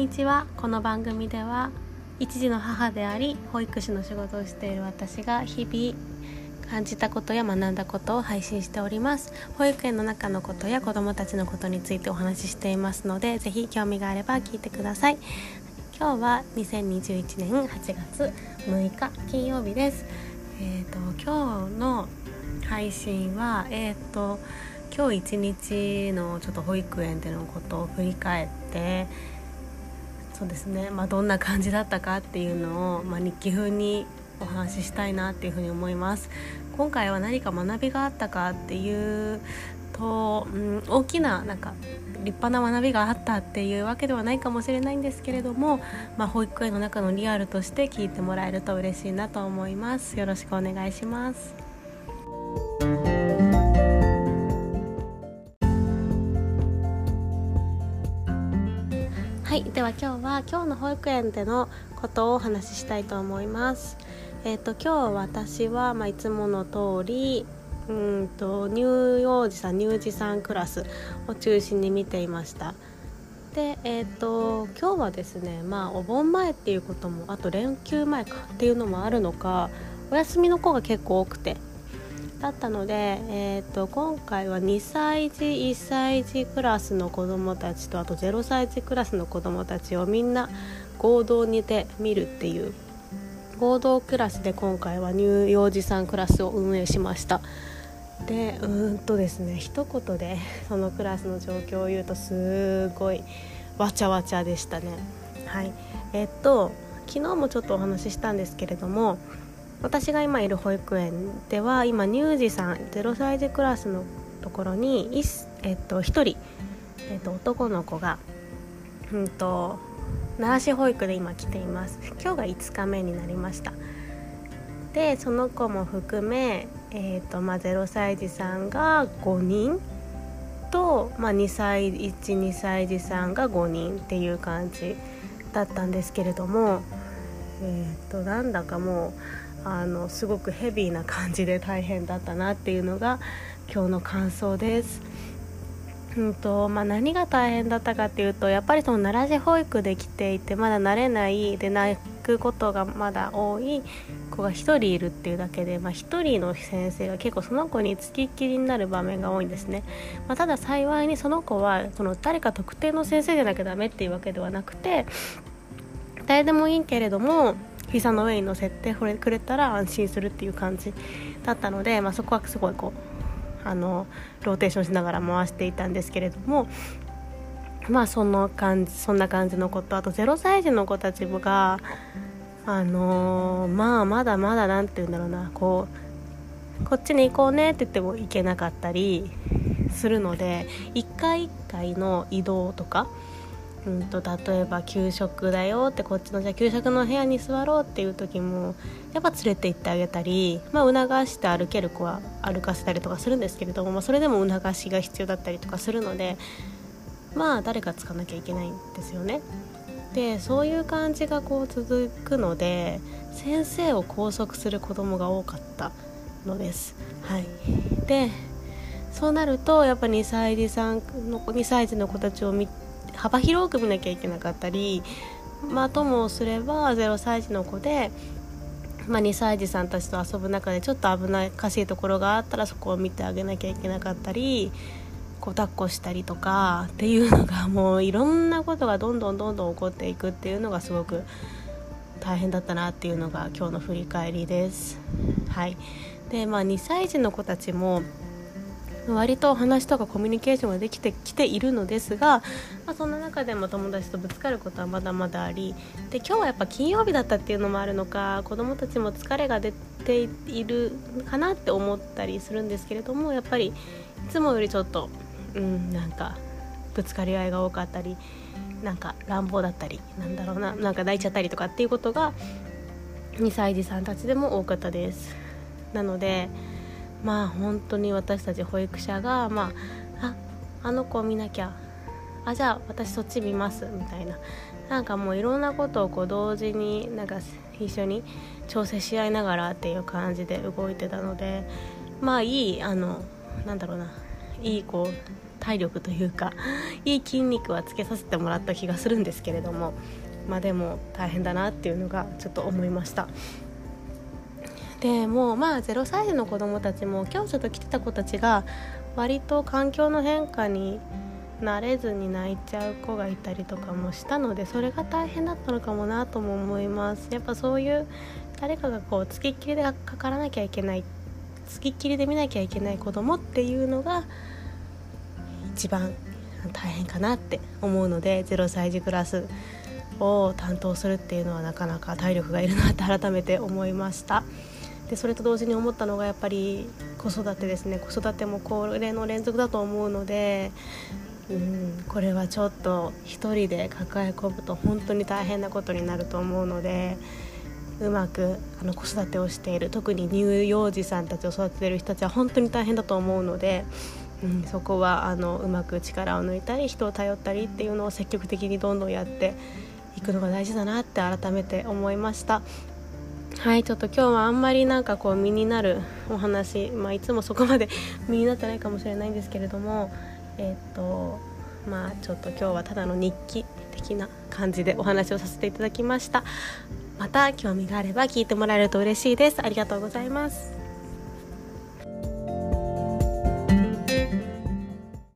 にちは。この番組では一児の母であり保育士の仕事をしている私が日々感じたことや学んだことを配信しております。保育園の中のことや子どもたちのことについてお話ししていますのでぜひ興味があれば聞いてください。今日は2021年8月6日金曜日です。えーと、今日の配信はえっ、ー、と今日一日のちょっと保育園でのことを振り返ってそうですね、まあ、どんな感じだったかっていうのを、まあ、日記風にお話ししたいなっていうふうに思います。今回は何か学びがあったかっていうと、うん、大きななんか立派な学びがあったっていうわけではないかもしれないんですけれども、まあ、保育園の中のリアルとして聞いてもらえると嬉しいなと思います。よろしくお願いします。はいでは今日は今日の保育園でのことをお話ししたいと思います。えっ、ー、と今日私はまあ、いつもの通りうんと乳幼児さん乳児さんクラスを中心に見ていました。でえっ、ー、と今日はですねまあお盆前っていうこともあと連休前かっていうのもあるのかお休みの子が結構多くてだったので、えーと、今回は2歳児1歳児クラスの子どもたちとあと0歳児クラスの子どもたちをみんな合同にて見るっていう合同クラスで今回は乳幼児さんクラスを運営しました。でうーんとですね一言でそのクラスの状況を言うとすごいわちゃわちゃでしたね。はい。えっと昨日もちょっとお話ししたんですけれども私が今いる保育園では今乳児さん0歳児クラスのところにえっと、1人、えっと、男の子が、うんと、奈良市保育で今来ています。今日が5日目になりました。でその子も含め、えーとまあ、0歳児さんが5人と、まあ、2歳12歳児さんが5人っていう感じだったんですけれどもえっ、ー、となんだかもうあのすごくヘビーな感じで大変だったなっていうのが今日の感想です。うんとまあ、何が大変だったかっていうとやっぱりその奈良市保育で来ていてまだ慣れないで泣くことがまだ多い子が1人いるっていうだけで、まあ、1人の先生が結構その子につきっきりになる場面が多いんですね、まあ、ただ幸いにその子はその誰か特定の先生じゃなきゃダメっていうわけではなくて誰でもいいけれども膝の上に乗せてくれたら安心するっていう感じだったので、まあ、そこはすごいこうあのローテーションしながら回していたんですけれどもまあその感じそんな感じのことあと0歳児の子たちがあのー、まあまだまだ何て言うんだろうなこうこっちに行こうねって言っても行けなかったりするので一回一回の移動とかうんと、例えば給食だよってこっちのじゃ給食の部屋に座ろうっていう時もやっぱ連れて行ってあげたり、まあ、促して歩ける子は歩かせたりとかするんですけれども、まあ、それでも促しが必要だったりとかするのでまあ誰かつかなきゃいけないんですよね。でそういう感じがこう続くので先生を拘束する子供が多かったのです。はい、でそうなるとやっぱ2歳児さんの2歳児の子たちを見て幅広く見なきゃいけなかったり、まあ、ともすれば0歳児の子で、まあ、2歳児さんたちと遊ぶ中でちょっと危ないかしいところがあったらそこを見てあげなきゃいけなかったりこう抱っこしたりとかっていうのがもういろんなことがどんどんどんどん起こっていくっていうのがすごく大変だったなっていうのが今日の振り返りです。はいでまあ、2歳児の子たちも割と話とかコミュニケーションができてきているのですが、まあ、そんな中でも友達とぶつかることはまだまだありで今日はやっぱ金曜日だったっていうのもあるのか子どもたちも疲れが出ているかなって思ったりするんですけれどもやっぱりいつもよりちょっと、うん、なんかぶつかり合いが多かったりなんか乱暴だったりなんだろうななんか泣いちゃったりとかっていうことが2歳児さんたちでも多かったです。なのでまあ本当に私たち保育者がまあああの子見なきゃあじゃあ私そっち見ますみたいな。なんかもういろんなことをこう同時になんか一緒に調整し合いながらっていう感じで動いてたのでまあいいあのなんだろうないいこう体力というかいい筋肉はつけさせてもらった気がするんですけれどもまあでも大変だなっていうのがちょっと思いました。でもうまあ0歳児の子供たちも今日ちょっと来てた子たちが割と環境の変化に慣れずに泣いちゃう子がいたりとかもしたのでそれが大変だったのかもなとも思います。やっぱそういう誰かがこうつきっきりでかからなきゃいけないつきっきりで見なきゃいけない子供っていうのが一番大変かなって思うので0歳児クラスを担当するっていうのはなかなか体力がいるなって改めて思いました。でそれと同時に思ったのがやっぱり子育てですね。子育ても高齢の連続だと思うのでうんこれはちょっと1人で抱え込むと本当に大変なことになると思うのでうまくあの子育てをしている特に乳幼児さんたちを育ててる人たちは本当に大変だと思うので、うん、そこはあのうまく力を抜いたり人を頼ったりっていうのを積極的にどんどんやっていくのが大事だなって改めて思いました。はいちょっと今日はあんまりなんかこう身になるお話、まあ、いつもそこまで 身になってないかもしれないんですけれどもえっ、とまあちょっと今日はただの日記的な感じでお話をさせていただきました。また興味があれば聞いてもらえると嬉しいです。ありがとうございます。